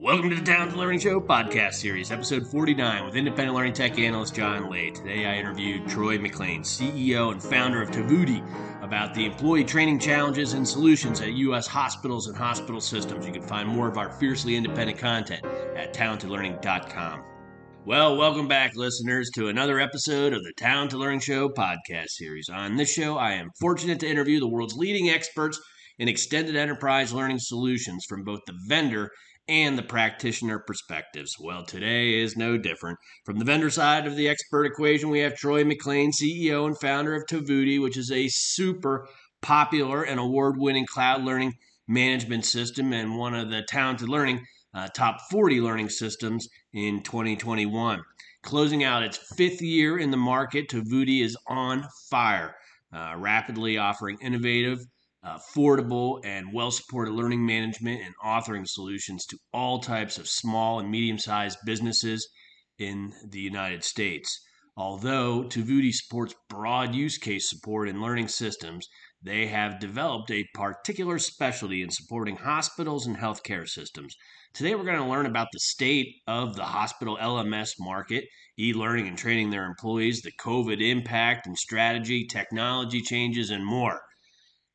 Welcome to the Talented Learning Show podcast series, episode 49, with independent learning tech analyst John Leh. Today I interviewed Troy McLean, CEO and founder of Tovuti, about the employee training challenges and solutions at U.S. hospitals and hospital systems. You can find more of our fiercely independent content at talentedlearning.com. Well, welcome back, listeners, to another episode of the Talented Learning Show podcast series. On this show, I am fortunate to interview the world's leading experts in extended enterprise learning solutions from both the vendor and the practitioner perspectives. Well, today is no different. From the vendor side of the expert equation, we have Troy McLean, CEO and founder of Tovuti, which is a super popular and award winning cloud learning management system and one of the talented learning uh, top 40 learning systems in 2021. Closing out its fifth year in the market, Tovuti is on fire, uh, rapidly offering innovative affordable and well supported learning management and authoring solutions to all types of small and medium sized businesses in the United States. Although Tovuti supports broad use case support in learning systems, they have developed a particular specialty in supporting hospitals and healthcare systems. Today, we're going to learn about the state of the hospital LMS market, e learning and training their employees, the COVID impact and strategy, technology changes, and more.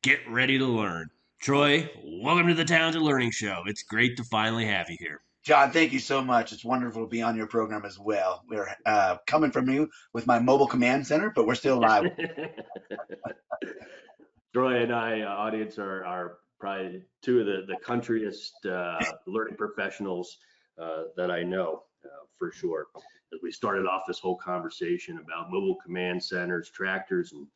Get ready to learn. Troy, welcome to the Talented Learning Show. It's great to finally have you here. John, thank you so much. It's wonderful to be on your program as well. We're uh, coming from you with my mobile command center, but we're still live. Troy and I, uh, audience, are, are probably two of the, the countryest uh, learning professionals uh, that I know uh, for sure. As we started off this whole conversation about mobile command centers, tractors, and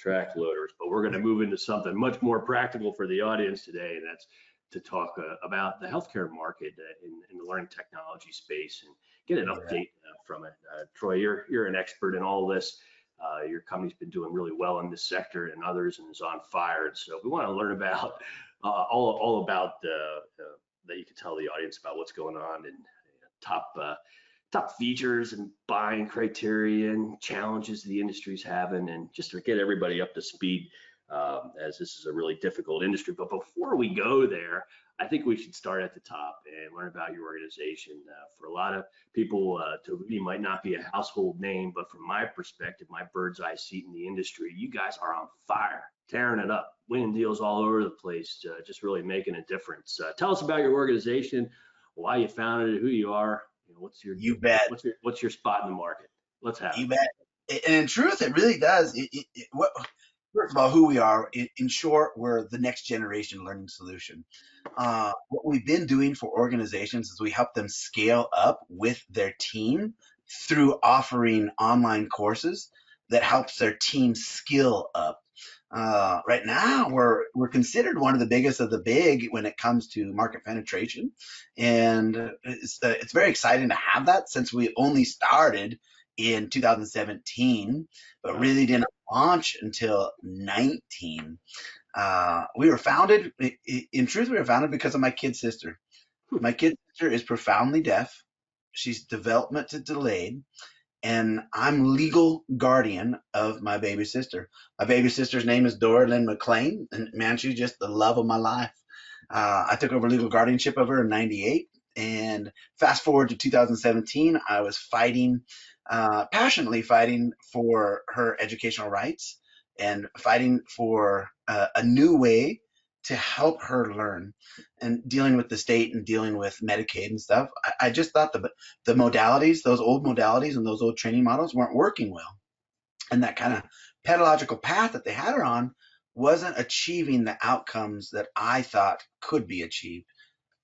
track loaders, but we're going to move into something much more practical for the audience today, and that's to talk uh, about the healthcare market uh, in, in, the learning technology space and get an update uh, from it. Uh, Troy, you're you're an expert in all this. Uh, your company's been doing really well in this sector and others, and is on fire. And so we want to learn about uh, all all about that you can tell the audience about what's going on and top top features and buying criteria and challenges the industry's having and just to get everybody up to speed um, as this is a really difficult industry. But before we go there, I think we should start at the top and learn about your organization. Uh, for a lot of people, uh, might not be a household name, but from my perspective, my bird's eye seat in the industry, you guys are on fire, tearing it up, winning deals all over the place, uh, just really making a difference. Uh, tell us about your organization, why you founded it, who you are, you know, what's your you bet? What's your what's your spot in the market? Let's have you it. bet. And in truth, it really does. It, it, it, what, first of all, who we are. In, in, short, we're the next generation learning solution. Uh, what we've been doing for organizations is we help them scale up with their team through offering online courses that helps their team skill up uh, right now we're we're considered one of the biggest of the big when it comes to market penetration, and it's uh, it's very exciting to have that since we only started in 2017, but really didn't launch until 19. Uh, we were founded, in truth, we were founded because of my kid sister. Hmm. My kid sister is profoundly deaf. She's development delayed and I'm legal guardian of my baby sister. My baby sister's name is Dora Lynn McLean, and man, she's just the love of my life. Uh, I took over legal guardianship of her in '98, and fast forward to 2017, I was fighting, uh, passionately fighting for her educational rights and fighting for uh, a new way to help her learn and dealing with the state and dealing with Medicaid and stuff. I, I just thought the the modalities, those old modalities and those old training models weren't working well. And that kind of pedagogical path that they had her on wasn't achieving the outcomes that I thought could be achieved.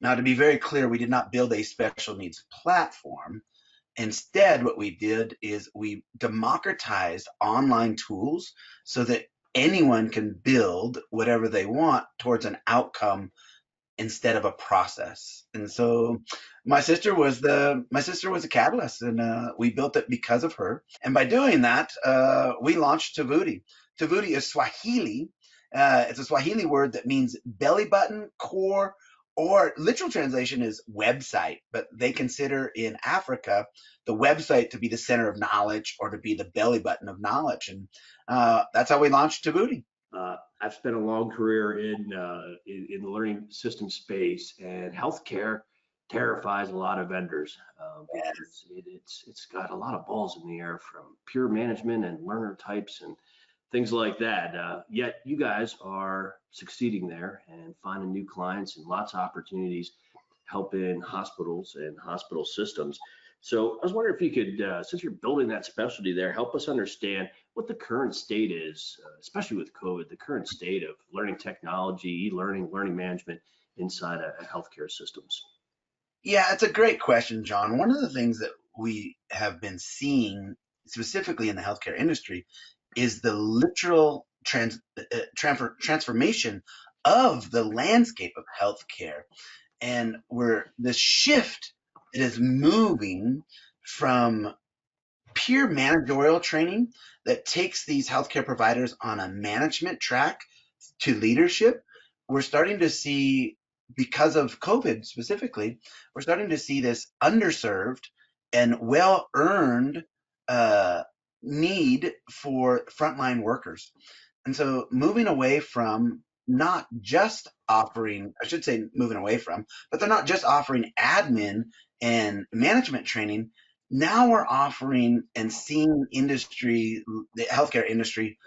Now, to be very clear, we did not build a special needs platform. Instead, what we did is we democratized online tools so that anyone can build whatever they want towards an outcome instead of a process. And so my sister was the my sister was a catalyst, and uh, we built it because of her. And by doing that, uh, we launched Tovuti. Tovuti is Swahili. Uh, it's a Swahili word that means belly button, core, or literal translation is website. But they consider in Africa the website to be the center of knowledge or to be the belly button of knowledge. And uh, that's how we launched Tovuti. Uh, I've spent a long career in, uh, in, in the learning system space, and healthcare terrifies a lot of vendors uh, because it, it's it's got a lot of balls in the air from peer management and learner types and things like that. Uh, yet you guys are succeeding there and finding new clients and lots of opportunities helping hospitals and hospital systems. So I was wondering if you could, uh, since you're building that specialty there, help us understand what the current state is, uh, especially with COVID, the current state of learning technology, e-learning, learning management inside healthcare systems. Yeah, it's a great question, John. One of the things that we have been seeing specifically in the healthcare industry is the literal trans, uh, transfer, transformation of the landscape of healthcare. And where the shift it is moving from peer managerial training that takes these healthcare providers on a management track to leadership. We're starting to see because of COVID specifically, we're starting to see this underserved and well earned uh, need for frontline workers. And so moving away from not just offering, I should say moving away from, but they're not just offering admin and management training. Now we're offering and seeing industry, the healthcare industry,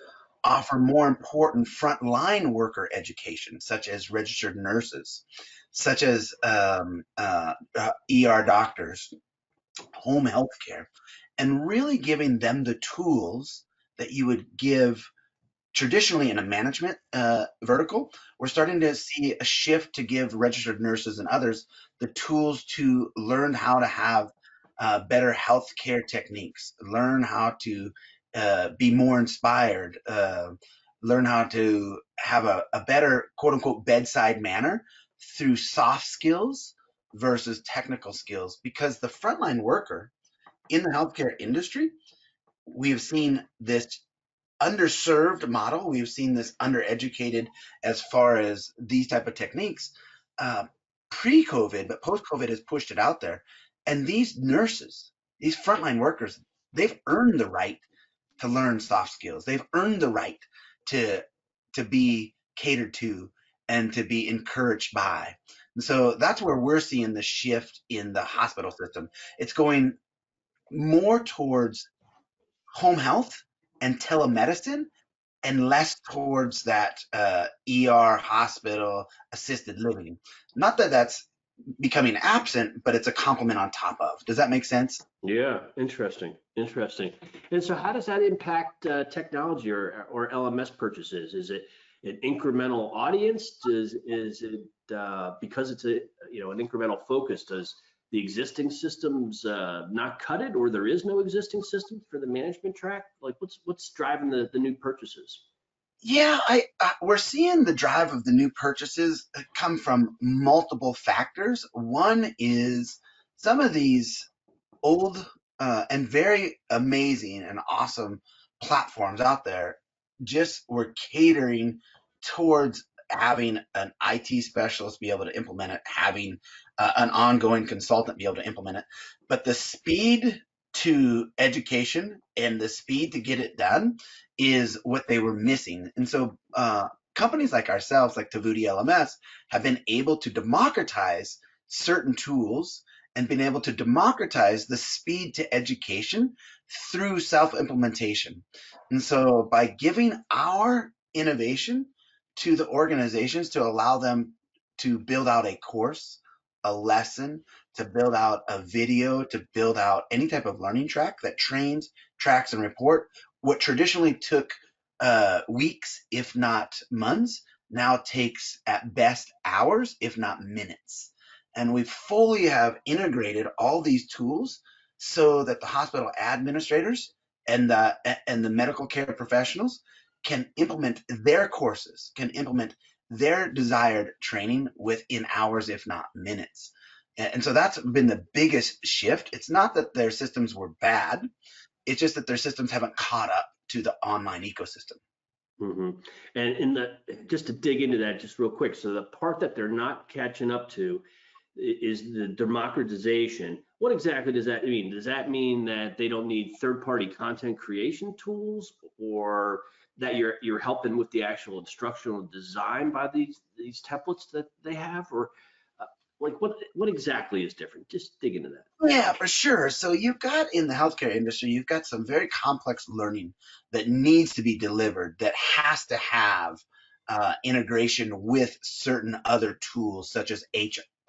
offer more important frontline worker education, such as registered nurses, such as um, uh, ER doctors, home health care, and really giving them the tools that you would give traditionally in a management uh, vertical. We're starting to see a shift to give registered nurses and others the tools to learn how to have uh, better healthcare techniques, learn how to uh, be more inspired, uh, learn how to have a, a better quote unquote bedside manner through soft skills versus technical skills. Because the frontline worker in the healthcare industry, we have seen this underserved model. We've seen this undereducated as far as these type of techniques uh, pre-COVID, but post-COVID has pushed it out there. And these nurses, these frontline workers, they've earned the right to learn soft skills. They've earned the right to to be catered to and to be encouraged by. And so that's where we're seeing the shift in the hospital system. It's going more towards home health and telemedicine and less towards that uh, ER hospital assisted living. Not that that's becoming absent, but it's a complement on top of. Does that make sense? Yeah, interesting, interesting. And so, how does that impact uh, technology or or LMS purchases? Is it an incremental audience? Does is it uh, because it's a you know an incremental focus? Does the existing systems uh, not cut it, or there is no existing system for the management track? Like, what's what's driving the the new purchases? Yeah, I, I we're seeing the drive of the new purchases come from multiple factors. One is some of these old uh, and very amazing and awesome platforms out there just were catering towards having an IT specialist be able to implement it, having uh, an ongoing consultant be able to implement it. But the speed to education and the speed to get it done is what they were missing. And so uh, companies like ourselves, like Tovuti LMS, have been able to democratize certain tools and been able to democratize the speed to education through self-implementation. And so by giving our innovation to the organizations to allow them to build out a course, a lesson, to build out a video, to build out any type of learning track that trains, tracks, and report. What traditionally took uh, weeks, if not months, now takes at best hours, if not minutes. And we fully have integrated all these tools so that the hospital administrators and the and the medical care professionals can implement their courses, can implement their desired training within hours, if not minutes. And so that's been the biggest shift. It's not that their systems were bad, it's just that their systems haven't caught up to the online ecosystem. Mm-hmm. And in the just to dig into that just real quick, so the part that they're not catching up to is the democratization. What exactly does that mean? Does that mean that they don't need third-party content creation tools, or that you're you're helping with the actual instructional design by these these templates that they have or uh, like what what exactly is different? Just dig into that. Yeah, for sure. So you've got in the healthcare industry, you've got some very complex learning that needs to be delivered that has to have uh, integration with certain other tools such as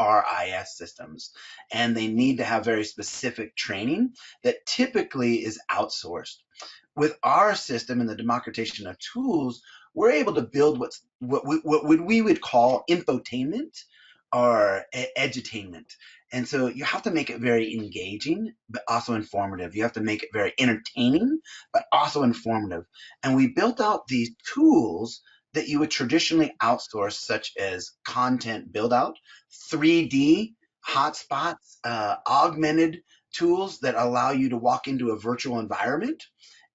HRIS systems. And they need to have very specific training that typically is outsourced. With our system and the democratization of tools, we're able to build what's what we, what we would call infotainment or edutainment. And so you have to make it very engaging, but also informative. You have to make it very entertaining, but also informative. And we built out these tools that you would traditionally outsource, such as content build out, 3D hotspots, uh, augmented tools that allow you to walk into a virtual environment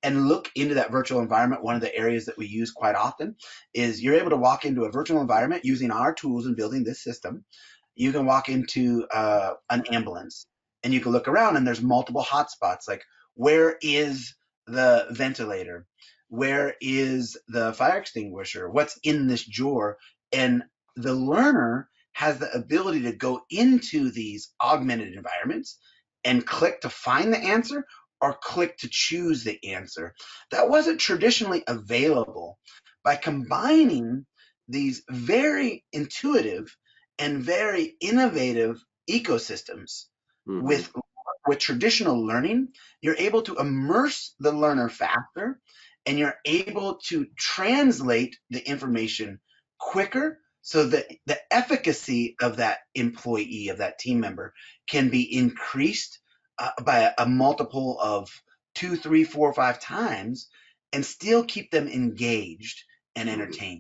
and look into that virtual environment, one of the areas that we use quite often is you're able to walk into a virtual environment using our tools and building this system. You can walk into uh, an ambulance and you can look around and there's multiple hotspots like where is the ventilator? Where is the fire extinguisher? What's in this drawer? And the learner has the ability to go into these augmented environments and click to find the answer or click to choose the answer. That wasn't traditionally available. By combining these very intuitive and very innovative ecosystems mm-hmm. with with traditional learning, you're able to immerse the learner faster and you're able to translate the information quicker so that the efficacy of that employee, of that team member, can be increased uh, by a, multiple of two, three, four, five times and still keep them engaged and mm-hmm. entertained.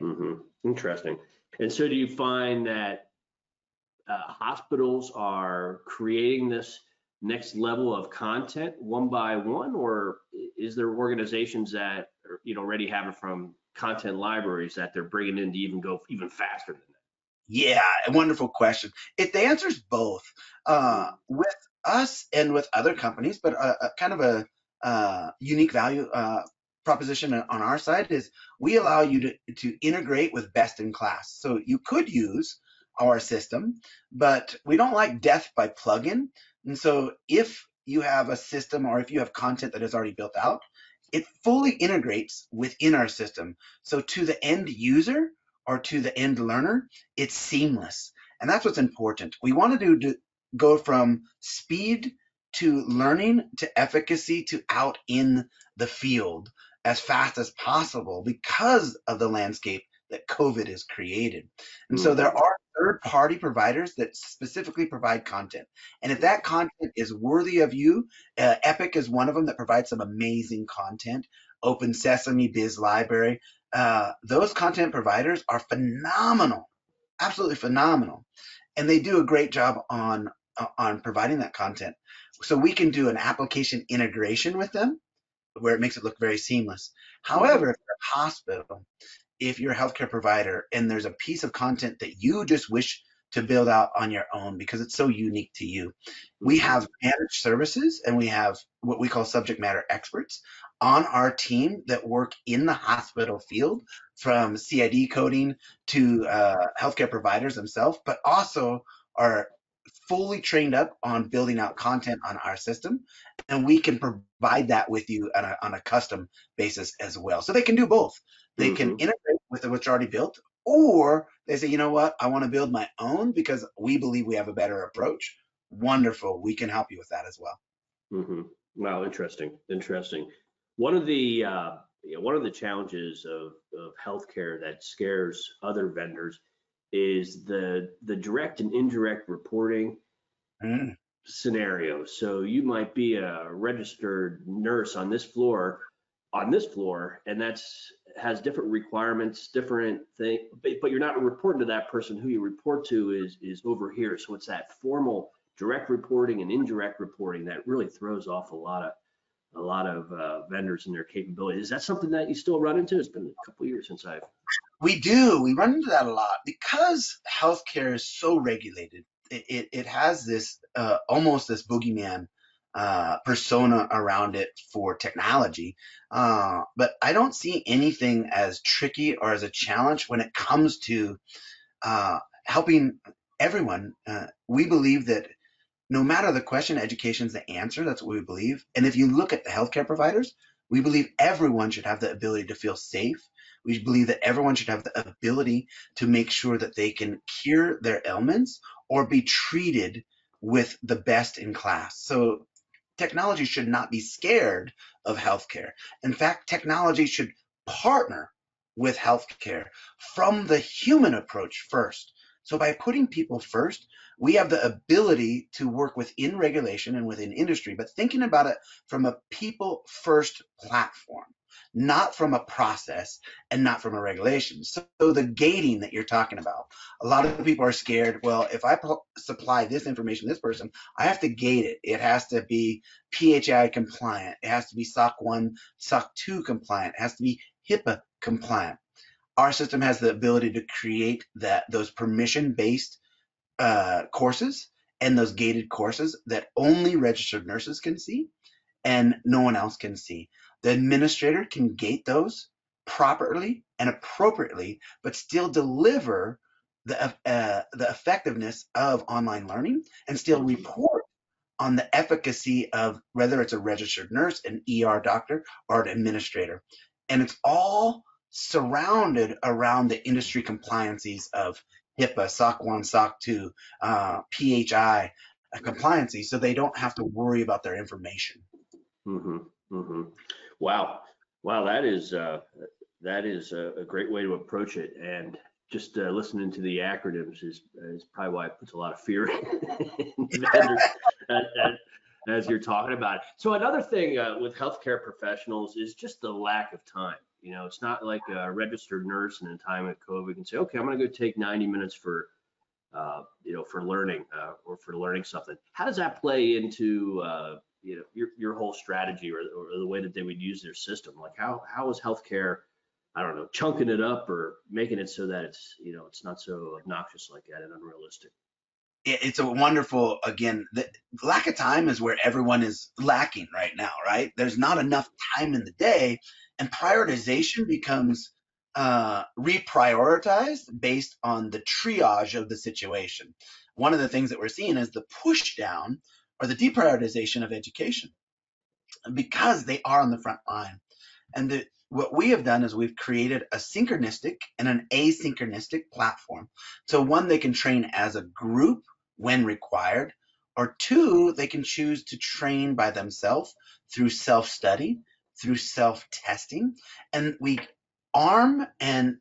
Mm-hmm. Interesting. And so, do you find that uh, hospitals are creating this next level of content one by one, or is there organizations that are, you know already have it from content libraries that they're bringing in to even go even faster than that? Yeah, a wonderful question. It the answer is both. Uh, with us and with other companies, but a, a kind of a uh, unique value uh, proposition on our side is we allow you to, to integrate with best in class. So you could use our system, but we don't like death by plugin. And so if you have a system or if you have content that is already built out, it fully integrates within our system. So to the end user or to the end learner, it's seamless. And that's what's important. We want to do go from speed to learning to efficacy to out in the field as fast as possible because of the landscape that COVID has created. And so there mm-hmm. are third party providers that specifically provide content. And if that content is worthy of you, uh, Epic is one of them that provides some amazing content. OpenSesame, Biz Library. Uh, those content providers are phenomenal, absolutely phenomenal. And they do a great job on on providing that content. So we can do an application integration with them where it makes it look very seamless. However, if you're a hospital, if you're a healthcare provider and there's a piece of content that you just wish to build out on your own because it's so unique to you, we have managed services and we have what we call subject matter experts on our team that work in the hospital field from CID coding to uh, healthcare providers themselves, but also are fully trained up on building out content on our system, and we can provide that with you on a, on a custom basis as well. So they can do both. They mm-hmm. can integrate with what's already built, or they say, you know what, I want to build my own because we believe we have a better approach. Wonderful, we can help you with that as well. Mm-hmm. Wow, interesting, interesting. One of the uh, you know, one of the challenges of, of healthcare that scares other vendors is the the direct and indirect reporting mm. scenario. So you might be a registered nurse on this floor, on this floor, and that's has different requirements, different thing, but, but you're not reporting to that person. Who you report to is is over here. So it's that formal direct reporting and indirect reporting that really throws off a lot of a lot of uh, vendors and their capabilities. Is that something that you still run into? It's been a couple years since I've we do. We run into that a lot because healthcare is so regulated. It, it, it has this uh, almost this boogeyman uh, persona around it for technology. Uh, but I don't see anything as tricky or as a challenge when it comes to uh, helping everyone. Uh, we believe that no matter the question, education is the answer. That's what we believe. And if you look at the healthcare providers, we believe everyone should have the ability to feel safe. We believe that everyone should have the ability to make sure that they can cure their ailments or be treated with the best in class. So technology should not be scared of healthcare. In fact, technology should partner with healthcare from the human approach first. So by putting people first, we have the ability to work within regulation and within industry, but thinking about it from a people first platform, not from a process and not from a regulation. So, the gating that you're talking about, a lot of people are scared. Well, if I supply this information to this person, I have to gate it. It has to be PHI compliant. It has to be SOC 1, SOC 2 compliant. It has to be HIPAA compliant. Our system has the ability to create that those permission based uh, courses and those gated courses that only registered nurses can see and no one else can see. The administrator can gate those properly and appropriately, but still deliver the, uh, the effectiveness of online learning and still report on the efficacy of whether it's a registered nurse, an ER doctor, or an administrator. And it's all surrounded around the industry compliances of HIPAA, SOC 1, SOC 2, uh, PHI uh, compliancy, so they don't have to worry about their information. Mm-hmm, mm-hmm. Wow, wow, that is uh, that is a, a, great way to approach it, and just uh, listening to the acronyms is is probably why it puts a lot of fear in vendors as you're talking about it. So another thing uh, with healthcare professionals is just the lack of time. You know, it's not like a registered nurse in in time of COVID can say, okay, I'm going to go take 90 minutes for, uh, you know, for learning uh, or for learning something. How does that play into, uh, you know, your, your whole strategy or, or the way that they would use their system? Like how, how is healthcare, I don't know, chunking it up or making it so that it's, you know, it's not so obnoxious like that and unrealistic? it's a wonderful again the lack of time is where everyone is lacking right now right there's not enough time in the day and prioritization becomes uh, reprioritized based on the triage of the situation. One of the things that we're seeing is the push down or the deprioritization of education because they are on the front line. And the, what we have done is we've created a synchronistic and an asynchronistic platform. So one, they can train as a group when required, or two, they can choose to train by themselves through self-study through self-testing, and we arm and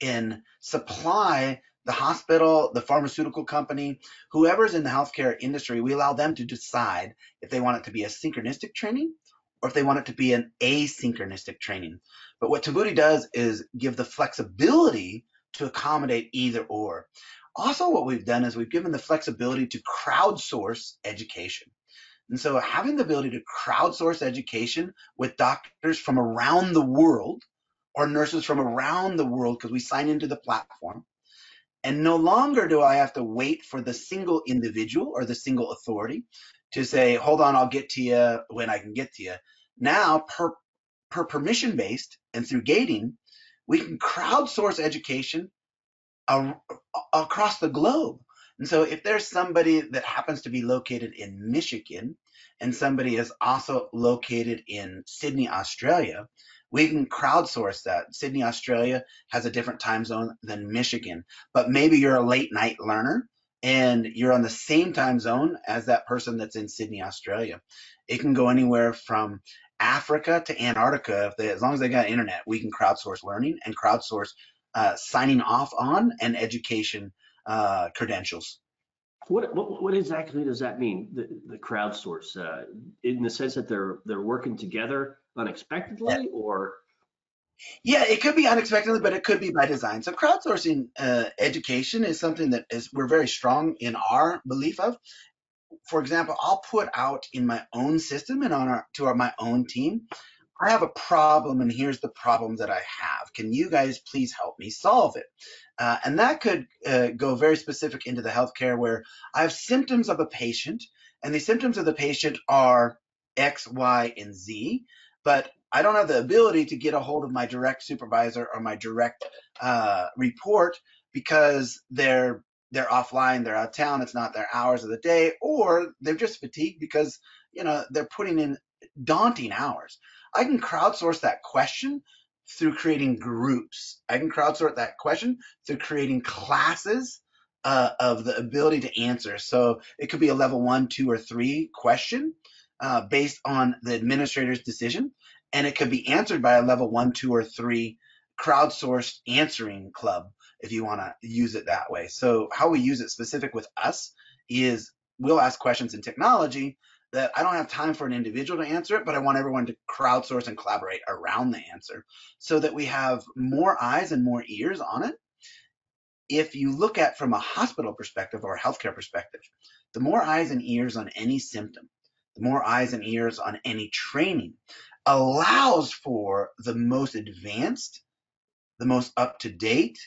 and supply the hospital, the pharmaceutical company, whoever's in the healthcare industry, we allow them to decide if they want it to be a synchronistic training or if they want it to be an asynchronistic training. But what Tovuti does is give the flexibility to accommodate either or. Also, what we've done is we've given the flexibility to crowdsource education. And so having the ability to crowdsource education with doctors from around the world or nurses from around the world because we sign into the platform. And no longer do I have to wait for the single individual or the single authority to say, hold on, I'll get to you when I can get to you. Now, per, per permission based and through gating, we can crowdsource education across the globe. And so if there's somebody that happens to be located in Michigan and somebody is also located in Sydney, Australia, we can crowdsource that. Sydney, Australia has a different time zone than Michigan, but maybe you're a late night learner and you're on the same time zone as that person that's in Sydney, Australia. It can go anywhere from Africa to Antarctica. They, as long as they got internet, we can crowdsource learning and crowdsource uh, signing off on and education uh, credentials. What, what, what exactly does that mean? The, the crowdsource, uh, in the sense that they're they're working together unexpectedly, yeah. or yeah, it could be unexpectedly, but it could be by design. So crowdsourcing uh, education is something that is we're very strong in our belief of. For example, I'll put out in my own system and on our to our, my own team I have a problem and here's the problem that I have. Can you guys please help me solve it? Uh, and that could uh, go very specific into the healthcare where I have symptoms of a patient and the symptoms of the patient are X, Y, and Z, but I don't have the ability to get a hold of my direct supervisor or my direct uh, report because they're they're offline, they're out of town, it's not their hours of the day, or they're just fatigued because you know they're putting in daunting hours. I can crowdsource that question through creating groups. I can crowdsource that question through creating classes uh, of the ability to answer. So it could be a level one, two, or three question uh, based on the administrator's decision, and it could be answered by a level one, two, or three crowdsourced answering club if you want to use it that way. So how we use it specific with us is we'll ask questions in technology that I don't have time for an individual to answer it, but I want everyone to crowdsource and collaborate around the answer so that we have more eyes and more ears on it. If you look at from a hospital perspective or a healthcare perspective, the more eyes and ears on any symptom, the more eyes and ears on any training allows for the most advanced, the most up to date,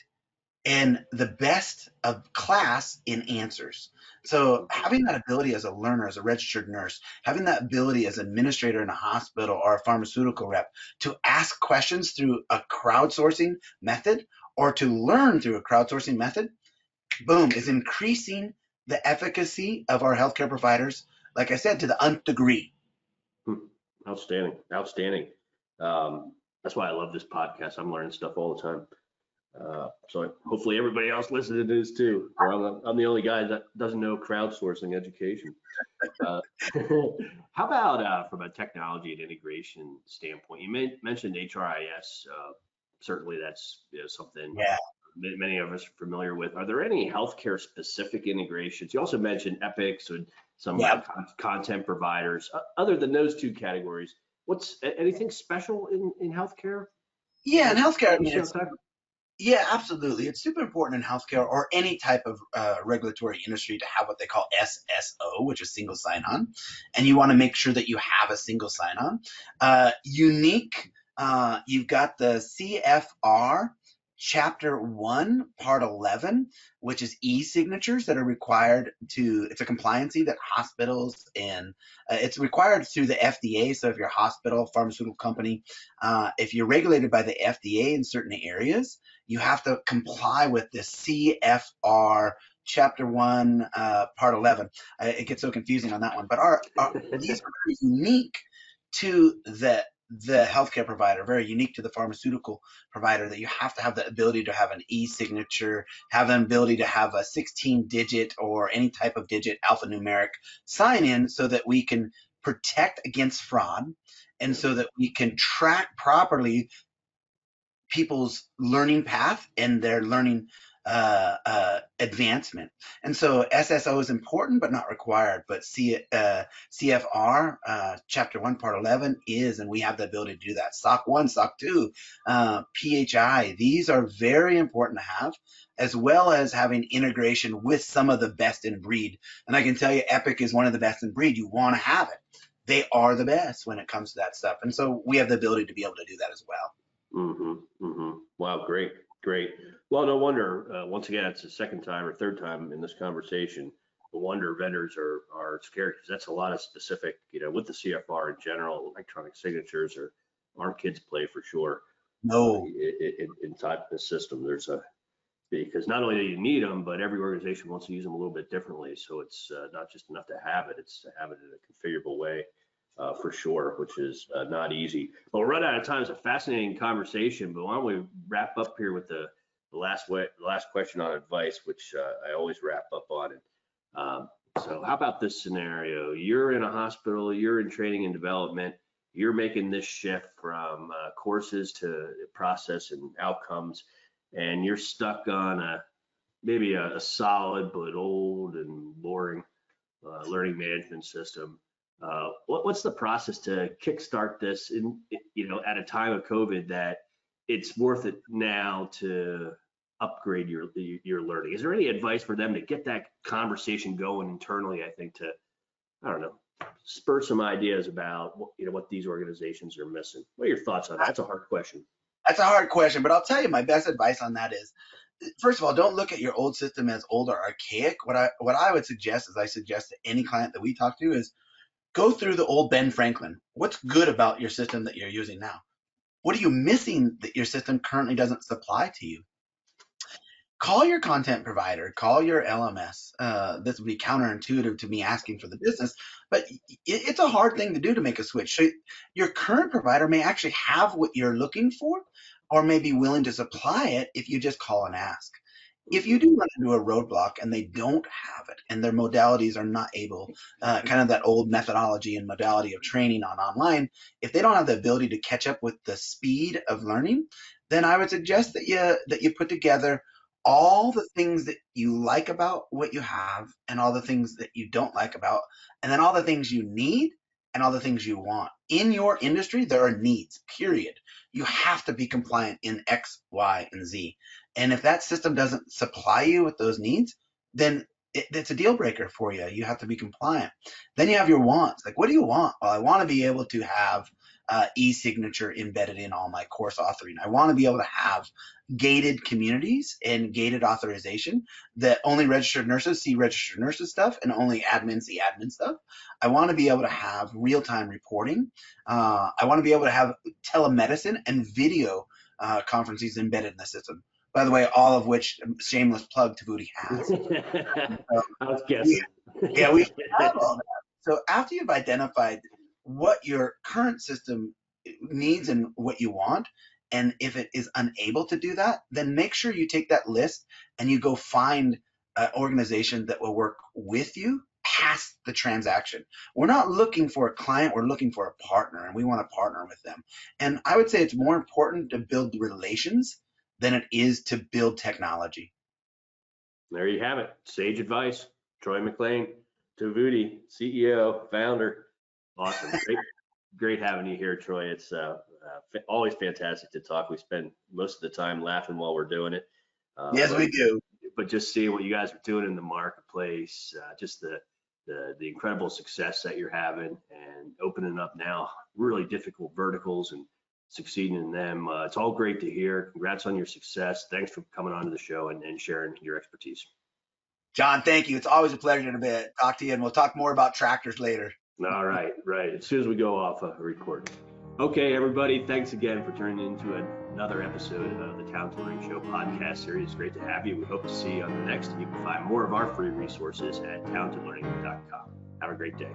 and the best of class in answers. So having that ability as a learner, as a registered nurse, having that ability as an administrator in a hospital or a pharmaceutical rep to ask questions through a crowdsourcing method or to learn through a crowdsourcing method, boom, is increasing the efficacy of our healthcare providers, like I said, to the nth degree. Hmm. Outstanding, outstanding. Um, that's why I love this podcast. I'm learning stuff all the time. Uh, so hopefully everybody else listening to this too. I'm the, I'm the only guy that doesn't know crowdsourcing education. Uh, how about uh, from a technology and integration standpoint? You may, mentioned HRIS. Uh, certainly, that's you know, something yeah. many of us are familiar with. Are there any healthcare specific integrations? You also mentioned Epics and some yeah. con- content providers. other than those two categories, what's anything special in, in healthcare? Yeah, in healthcare, I mean, yeah, absolutely. It's super important in healthcare or any type of uh, regulatory industry to have what they call SSO, which is single sign on. And you want to make sure that you have a single sign on. Uh, unique, uh, you've got the CFR chapter 1 part 11 which is e-signatures that are required to it's a compliancy that hospitals and uh, it's required through the fda so if you're a hospital pharmaceutical company uh, if you're regulated by the fda in certain areas you have to comply with the cfr chapter 1 uh, part 11 it gets so confusing on that one. But our, our these are unique to the the healthcare provider, very unique to the pharmaceutical provider, that you have to have the ability to have an e-signature, have an ability to have a 16-digit or any type of digit alphanumeric sign-in, so that we can protect against fraud, and so that we can track properly people's learning path and their learning uh, uh, advancement. And so SSO is important but not required. But C, uh, CFR, uh, Chapter 1, Part 11 is, and we have the ability to do that. SOC 1, SOC 2, uh, PHI, these are very important to have, as well as having integration with some of the best in breed. And I can tell you, Epic is one of the best in breed. You want to have it. They are the best when it comes to that stuff. And so we have the ability to be able to do that as well. Mm-hmm, mm-hmm. Wow, great, great. Well, no wonder. Uh, once again, it's the second time or third time in this conversation. No wonder vendors are are scared because that's a lot of specific. You know, with the CFR in general, electronic signatures are aren't kids play for sure. No. Uh, inside the system, there's a because not only do you need them, but every organization wants to use them a little bit differently. So it's uh, not just enough to have it; it's to have it in a configurable way. Uh, for sure, which is uh, not easy. But we're running out of time. It's a fascinating conversation, but why don't we wrap up here with the the last way, last question on advice, which uh, I always wrap up on. Um, so how about this scenario? You're in a hospital, you're in training and development, you're making this shift from uh, courses to process and outcomes, and you're stuck on a maybe a, a solid but old and boring uh, learning management system. Uh, what, what's the process to kickstart this in, you know, at a time of COVID that it's worth it now to upgrade your your learning. Is there any advice for them to get that conversation going internally? I think to I don't know spur some ideas about what, you know what these organizations are missing. What are your thoughts on that? That's a hard question. That's a hard question, but I'll tell you my best advice on that is first of all, don't look at your old system as old or archaic. What I what I would suggest, as I suggest to any client that we talk to, is go through the old Ben Franklin. What's good about your system that you're using now? What are you missing that your system currently doesn't supply to you? call your content provider, call your LMS. Uh, this would be counterintuitive to me asking for the business, but it, it's a hard thing to do to make a switch. So your current provider may actually have what you're looking for, or may be willing to supply it if you just call and ask. If you do run into a roadblock and they don't have it and their modalities are not able, uh, kind of that old methodology and modality of training on online, if they don't have the ability to catch up with the speed of learning, then I would suggest that you that you put together all the things that you like about what you have and all the things that you don't like about and then all the things you need and all the things you want. In your industry there are needs period. You have to be compliant in x y and z and if that system doesn't supply you with those needs then it, it's a deal breaker for you you have to be compliant then you have your wants like what do you want well i want to be able to have uh, e-signature embedded in all my course authoring. I want to be able to have gated communities and gated authorization that only registered nurses see registered nurses stuff and only admins see admin stuff. I want to be able to have real time reporting. Uh, I want to be able to have telemedicine and video uh, conferences embedded in the system. By the way, all of which um, shameless plug Tovuti has. I was guessing. yeah, we have all that. So after you've identified what your current system needs and what you want, and if it is unable to do that, then make sure you take that list and you go find an organization that will work with you past the transaction. We're not looking for a client, we're looking for a partner, and we want to partner with them. And I would say it's more important to build relations than it is to build technology. There you have it. Sage advice. Troy McLean, Tovuti, CEO, founder. Awesome. Great, great having you here, Troy. It's uh, uh, always fantastic to talk. We spend most of the time laughing while we're doing it. Uh, yes, but, we do. But just seeing what you guys are doing in the marketplace, uh, just the, the the incredible success that you're having, and opening up now really difficult verticals and succeeding in them. Uh, it's all great to hear. Congrats on your success. Thanks for coming on to the show and, and sharing your expertise. John, thank you. It's always a pleasure to be, talk to you, and we'll talk more about tractors later. All right, right. As soon as we go off a uh, recording. Okay, everybody, thanks again for turning into another episode of the Talented Learning Show podcast series. It's great to have you. We hope to see you on the next. You can find more of our free resources at talentedlearning.com. Have a great day.